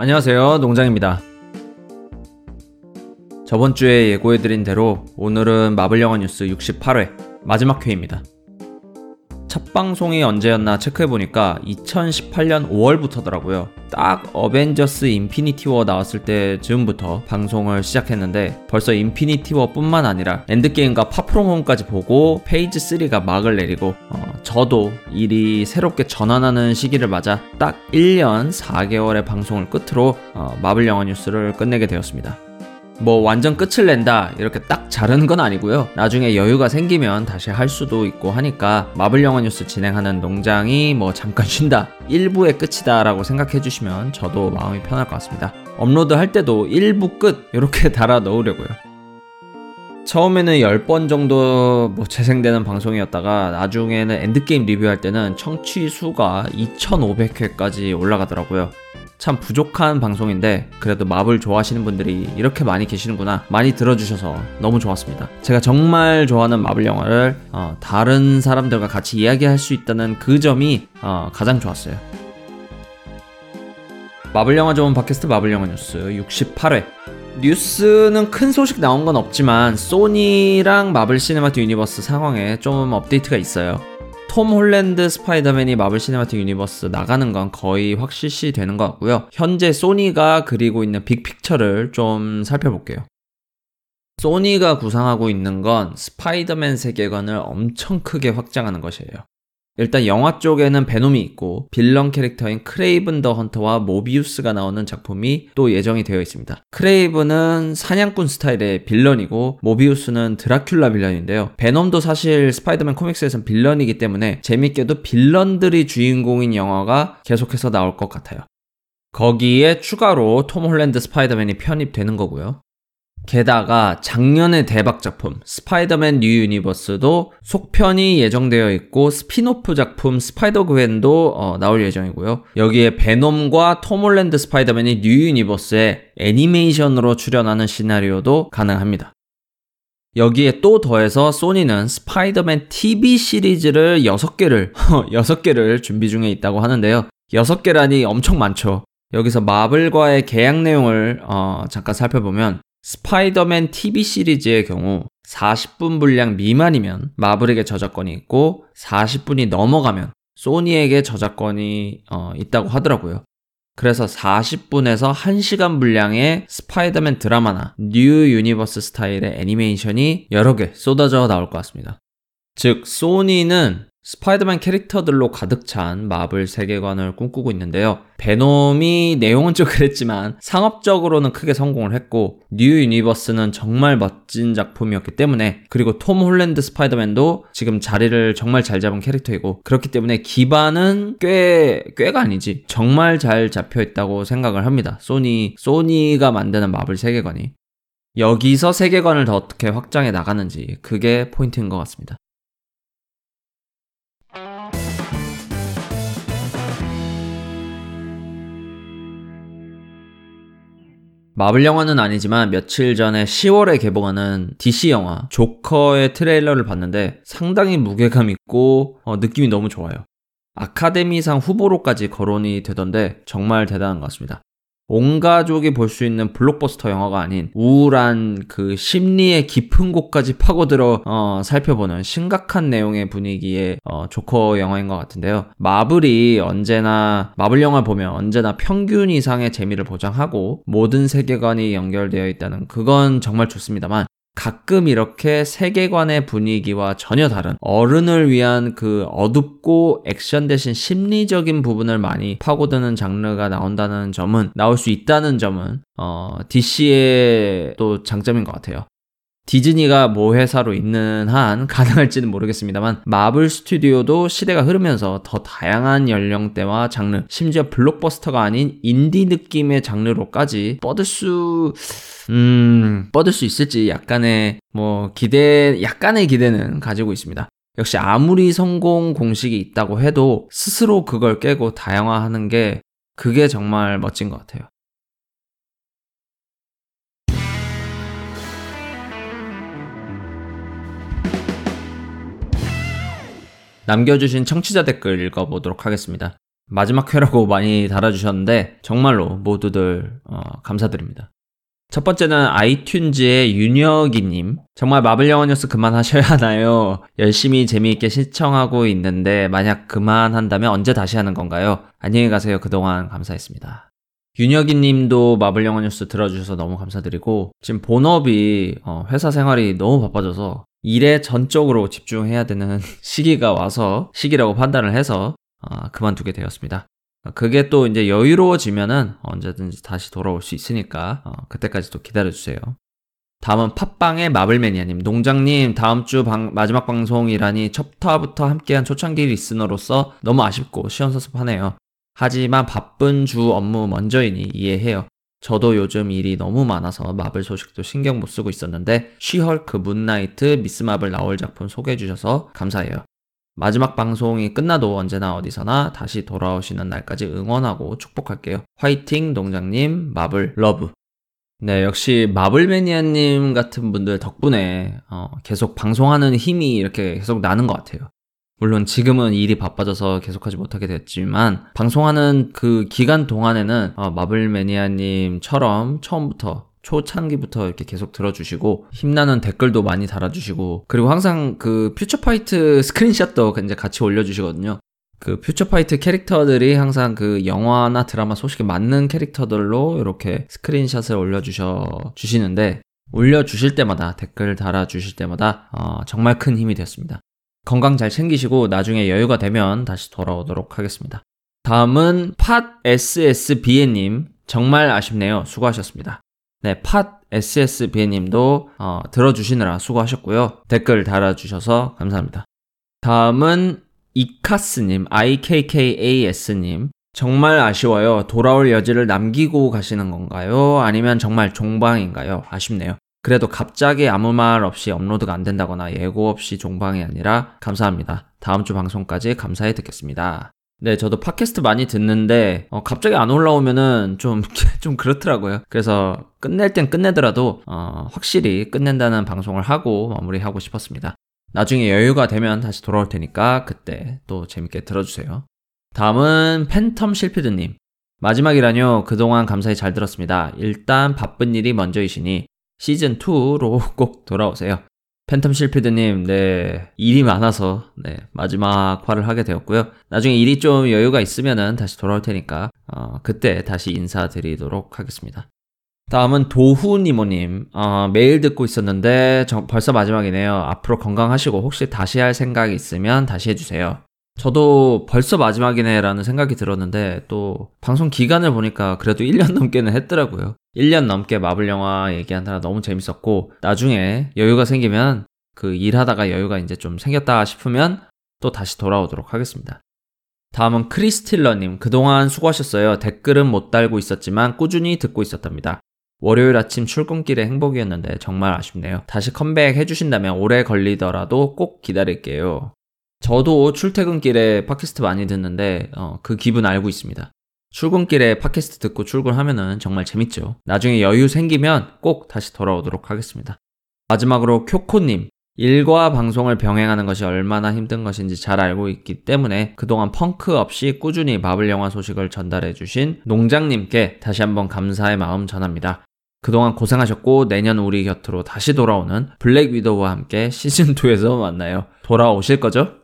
안녕하세요. 농장입니다. 저번 주에 예고해드린 대로 오늘은 마블 영화 뉴스 68회 마지막 회입니다. 첫 방송이 언제였나 체크해보니까 2018년 5월부터더라고요. 딱 어벤져스 인피니티 워 나왔을 때즈음부터 방송을 시작했는데 벌써 인피니티 워 뿐만 아니라 엔드게임과 파 프롬 홈까지 보고 phase 3가 막을 내리고 어, 저도 일이 새롭게 전환하는 시기를 맞아 딱 1년 4개월의 방송을 끝으로 어, 마블 영화 뉴스를 끝내게 되었습니다. 뭐 완전 끝을 낸다 이렇게 딱 자르는 건 아니고요. 나중에 여유가 생기면 다시 할 수도 있고 하니까 마블 영화 뉴스 진행하는 농장이 뭐 잠깐 쉰다 1부의 끝이다라고 생각해 주시면 저도 마음이 편할 것 같습니다. 업로드 할 때도 1부 끝 이렇게 달아 넣으려고요. 처음에는 10번 정도 뭐 재생되는 방송이었다가 나중에는 엔드게임 리뷰할 때는 청취 수가 2,500회까지 올라가더라고요. 참 부족한 방송인데 그래도 마블 좋아하시는 분들이 이렇게 많이 계시는구나 많이 들어주셔서 너무 좋았습니다. 제가 정말 좋아하는 마블 영화를 어, 다른 사람들과 같이 이야기할 수 있다는 그 점이 어, 가장 좋았어요. 마블 영화 좋은 팟캐스트 마블 영화 뉴스 68회 뉴스는 큰 소식 나온 건 없지만 소니랑 마블 시네마틱 유니버스 상황에 좀 업데이트가 있어요. 톰 홀랜드 스파이더맨이 마블 시네마틱 유니버스 나가는 건 거의 확실시 되는 것 같고요. 현재 소니가 그리고 있는 big picture를 좀 살펴볼게요. 소니가 구상하고 있는 건 스파이더맨 세계관을 엄청 크게 확장하는 것이에요. 일단 영화 쪽에는 베놈이 있고 빌런 캐릭터인 크레이븐 더 헌터와 모비우스가 나오는 작품이 또 예정이 되어 있습니다. 크레이븐은 사냥꾼 스타일의 villain이고 모비우스는 드라큘라 villain인데요. 베놈도 사실 스파이더맨 코믹스에선 villain이기 때문에 재밌게도 villain들이 주인공인 영화가 계속해서 나올 것 같아요. 거기에 추가로 톰 홀랜드 스파이더맨이 편입되는 거고요. 게다가 작년의 대박 작품 스파이더맨 뉴 유니버스도 속편이 예정되어 있고 스피노프 작품 스파이더 그웬도 어, 나올 예정이고요. 여기에 베놈과 톰 홀랜드 스파이더맨이 뉴 유니버스에 애니메이션으로 출연하는 시나리오도 가능합니다. 여기에 또 더해서 소니는 스파이더맨 TV 시리즈를 6개를 6개를 준비 중에 있다고 하는데요. 6개라니 엄청 많죠. 여기서 마블과의 계약 내용을 어, 잠깐 살펴보면 스파이더맨 TV 시리즈의 경우 40분 분량 미만이면 마블에게 저작권이 있고 40분이 넘어가면 소니에게 저작권이 어, 있다고 하더라고요. 그래서 40분에서 1시간 분량의 스파이더맨 드라마나 뉴 유니버스 스타일의 애니메이션이 여러 개 쏟아져 나올 것 같습니다. 즉, 소니는 스파이더맨 캐릭터들로 가득 찬 마블 세계관을 꿈꾸고 있는데요. 베놈이 내용은 좀 그랬지만 상업적으로는 크게 성공을 했고 뉴 유니버스는 정말 멋진 작품이었기 때문에 그리고 톰 홀랜드 스파이더맨도 지금 자리를 정말 잘 잡은 캐릭터이고 그렇기 때문에 기반은 꽤 꽤가 아니지 정말 잘 잡혀 있다고 생각을 합니다. 소니 소니가 만드는 마블 세계관이 여기서 세계관을 더 어떻게 확장해 나가는지 그게 포인트인 것 같습니다. 마블 영화는 아니지만 며칠 전에 10월에 개봉하는 DC 영화 조커의 트레일러를 봤는데 상당히 무게감 있고 어, 느낌이 너무 좋아요. 아카데미상 후보로까지 거론이 되던데 정말 대단한 것 같습니다. 온 가족이 볼 수 있는 블록버스터 영화가 아닌 우울한 그 심리의 깊은 곳까지 파고들어 어, 살펴보는 심각한 내용의 분위기의 어, 조커 영화인 것 같은데요. 마블이 언제나 마블 영화 보면 언제나 평균 이상의 재미를 보장하고 모든 세계관이 연결되어 있다는 그건 정말 좋습니다만 가끔 이렇게 세계관의 분위기와 전혀 다른 어른을 위한 그 어둡고 액션 대신 심리적인 부분을 많이 파고드는 장르가 나온다는 점은 나올 수 있다는 점은 어, DC의 또 장점인 것 같아요. 디즈니가 모 회사로 있는 한 가능할지는 모르겠습니다만 마블 스튜디오도 시대가 흐르면서 더 다양한 연령대와 장르 심지어 블록버스터가 아닌 인디 느낌의 장르로까지 뻗을 수 음, 뻗을 수 있을지 약간의 뭐 기대 약간의 기대는 가지고 있습니다. 역시 아무리 성공 공식이 있다고 해도 스스로 그걸 깨고 다양화하는 게 그게 정말 멋진 것 같아요. 남겨주신 청취자 댓글 읽어보도록 하겠습니다. 마지막 회라고 많이 달아주셨는데 정말로 모두들 어, 감사드립니다. 첫 번째는 아이튠즈의 윤혁이님. 정말 마블 영화 뉴스 그만하셔야 하나요? 열심히 재미있게 시청하고 있는데 만약 그만한다면 언제 다시 하는 건가요? 안녕히 가세요. 그동안 감사했습니다. 윤혁이 님도 마블 영화 뉴스 들어주셔서 너무 감사드리고 지금 본업이 어, 회사 생활이 너무 바빠져서 일에 전적으로 집중해야 되는 시기가 와서 시기라고 판단을 해서 어, 그만두게 되었습니다. 그게 또 이제 여유로워지면은 언제든지 다시 돌아올 수 있으니까 어, 그때까지 도 기다려주세요. 다음은 팟빵의 마블매니아님, 농장님 다음 주 방, 마지막 방송이라니 첫화부터 함께한 초창기 리스너로서 너무 아쉽고 시원섭섭하네요. 하지만 바쁜 주 업무 먼저이니 이해해요. 저도 요즘 일이 너무 많아서 마블 소식도 신경 못 쓰고 있었는데 쉬헐크, 문나이트, 미스 마블 나올 작품 소개해 주셔서 감사해요. 마지막 방송이 끝나도 언제나 어디서나 다시 돌아오시는 날까지 응원하고 축복할게요. 화이팅 농장님 마블 love. 네, 역시 마블 매니아님 같은 분들 덕분에 어, 계속 방송하는 힘이 이렇게 계속 나는 것 같아요. 물론 지금은 일이 바빠져서 계속하지 못하게 됐지만 방송하는 그 기간 동안에는 어, 마블 매니아님처럼 처음부터 초창기부터 이렇게 계속 들어주시고 힘나는 댓글도 많이 달아주시고 그리고 항상 그 퓨처파이트 스크린샷도 이제 같이 올려주시거든요. 그 퓨처파이트 캐릭터들이 항상 그 영화나 드라마 소식에 맞는 캐릭터들로 이렇게 스크린샷을 올려주셔 주시는데 올려주실 때마다 댓글 달아주실 때마다 어, 정말 큰 힘이 되었습니다. 건강 잘 챙기시고 나중에 여유가 되면 다시 돌아오도록 하겠습니다. 다음은 팟 SSBN님 정말 아쉽네요. 수고하셨습니다. 네, 팟 SSB님도 어, 들어주시느라 수고하셨고요. 댓글 달아주셔서 감사합니다. 다음은 이카스님, IKKAS님. 정말 아쉬워요. 돌아올 여지를 남기고 가시는 건가요? 아니면 정말 종방인가요? 아쉽네요. 그래도 갑자기 아무 말 없이 업로드가 안 된다거나 예고 없이 종방이 아니라 감사합니다. 다음 주 방송까지 감사해 듣겠습니다. 네, 저도 팟캐스트 많이 듣는데 어, 갑자기 안 올라오면은 좀 좀 그렇더라고요. 그래서 끝낼 땐 끝내더라도 어, 확실히 끝낸다는 방송을 하고 마무리하고 싶었습니다. 나중에 여유가 되면 다시 돌아올 테니까 그때 또 재밌게 들어주세요. 다음은 팬텀 실피드님. 마지막이라뇨. 그동안 감사히 잘 들었습니다. 일단 바쁜 일이 먼저이시니 시즌2로 꼭 돌아오세요. 팬텀 실피드님, 네, 일이 많아서, 네, 마지막 화를 하게 되었고요. 나중에 일이 좀 여유가 있으면은 다시 돌아올 테니까, 어, 그때 다시 인사드리도록 하겠습니다. 다음은 도훈이모님, 어, 매일 듣고 있었는데, 저, 벌써 마지막이네요. 앞으로 건강하시고, 혹시 다시 할 생각이 있으면 다시 해주세요. 저도 벌써 마지막이네 라는 생각이 들었는데 또 방송 기간을 보니까 그래도 1년 넘게는 했더라고요. 1년 넘게 마블 영화 얘기한다라 너무 재밌었고 나중에 여유가 생기면 그 일하다가 여유가 이제 좀 생겼다 싶으면 또 다시 돌아오도록 하겠습니다. 다음은 크리스틸러님 그동안 수고하셨어요. 댓글은 못 달고 있었지만 꾸준히 듣고 있었답니다. 월요일 아침 출근길의 행복이었는데 정말 아쉽네요. 다시 컴백 해주신다면 오래 걸리더라도 꼭 기다릴게요. 저도 출퇴근길에 팟캐스트 많이 듣는데 어, 그 기분 알고 있습니다. 출근길에 팟캐스트 듣고 출근하면은 정말 재밌죠. 나중에 여유 생기면 꼭 다시 돌아오도록 하겠습니다. 마지막으로 쿄코님. 일과 방송을 병행하는 것이 얼마나 힘든 것인지 잘 알고 있기 때문에 그동안 펑크 없이 꾸준히 마블 영화 소식을 전달해주신 농장님께 다시 한번 감사의 마음 전합니다. 그동안 고생하셨고 내년 우리 곁으로 다시 돌아오는 블랙 위도우와 함께 시즌2에서 만나요. 돌아오실 거죠?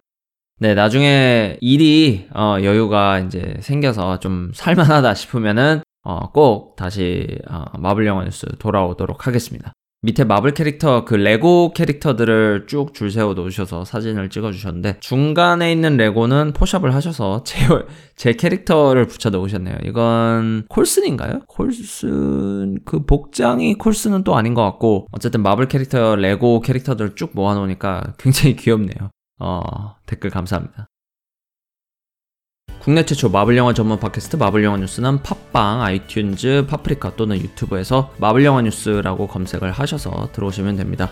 네, 나중에 일이 어, 여유가 이제 생겨서 좀 살만하다 싶으면은 어, 꼭 다시 어, 마블 영화 뉴스 돌아오도록 하겠습니다. 밑에 마블 캐릭터 그 레고 캐릭터들을 쭉 줄 세워 놓으셔서 사진을 찍어 주셨는데 중간에 있는 레고는 포샵을 하셔서 제, 제 캐릭터를 붙여 놓으셨네요. 이건 콜슨인가요? 콜슨 그 복장이 콜슨은 또 아닌 것 같고 어쨌든 마블 캐릭터 레고 캐릭터들 쭉 모아 놓으니까 굉장히 귀엽네요. 어, 댓글 감사합니다. 국내 최초 마블 영화 전문 팟캐스트 마블 영화 뉴스는 팟빵, 아이튠즈, 파프리카 또는 유튜브에서 마블 영화 뉴스라고 검색을 하셔서 들어오시면 됩니다.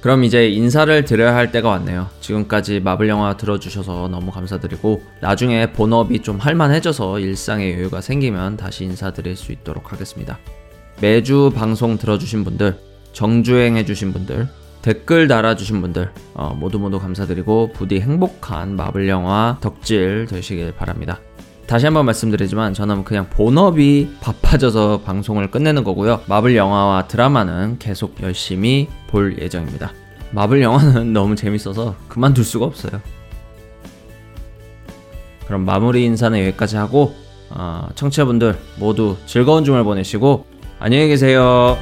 그럼 이제 인사를 드려야 할 때가 왔네요. 지금까지 마블 영화 들어주셔서 너무 감사드리고 나중에 본업이 좀 할만해져서 일상의 여유가 생기면 다시 인사드릴 수 있도록 하겠습니다. 매주 방송 들어주신 분들, 정주행해주신 분들, 댓글 달아주신 분들 어, 모두 모두 감사드리고 부디 행복한 마블 영화 덕질 되시길 바랍니다. 다시 한번 말씀드리지만 저는 그냥 본업이 바빠져서 방송을 끝내는 거고요. 마블 영화와 드라마는 계속 열심히 볼 예정입니다. 마블 영화는 너무 재밌어서 그만둘 수가 없어요. 그럼 마무리 인사는 여기까지 하고 어, 청취자분들 모두 즐거운 주말 보내시고 안녕히 계세요.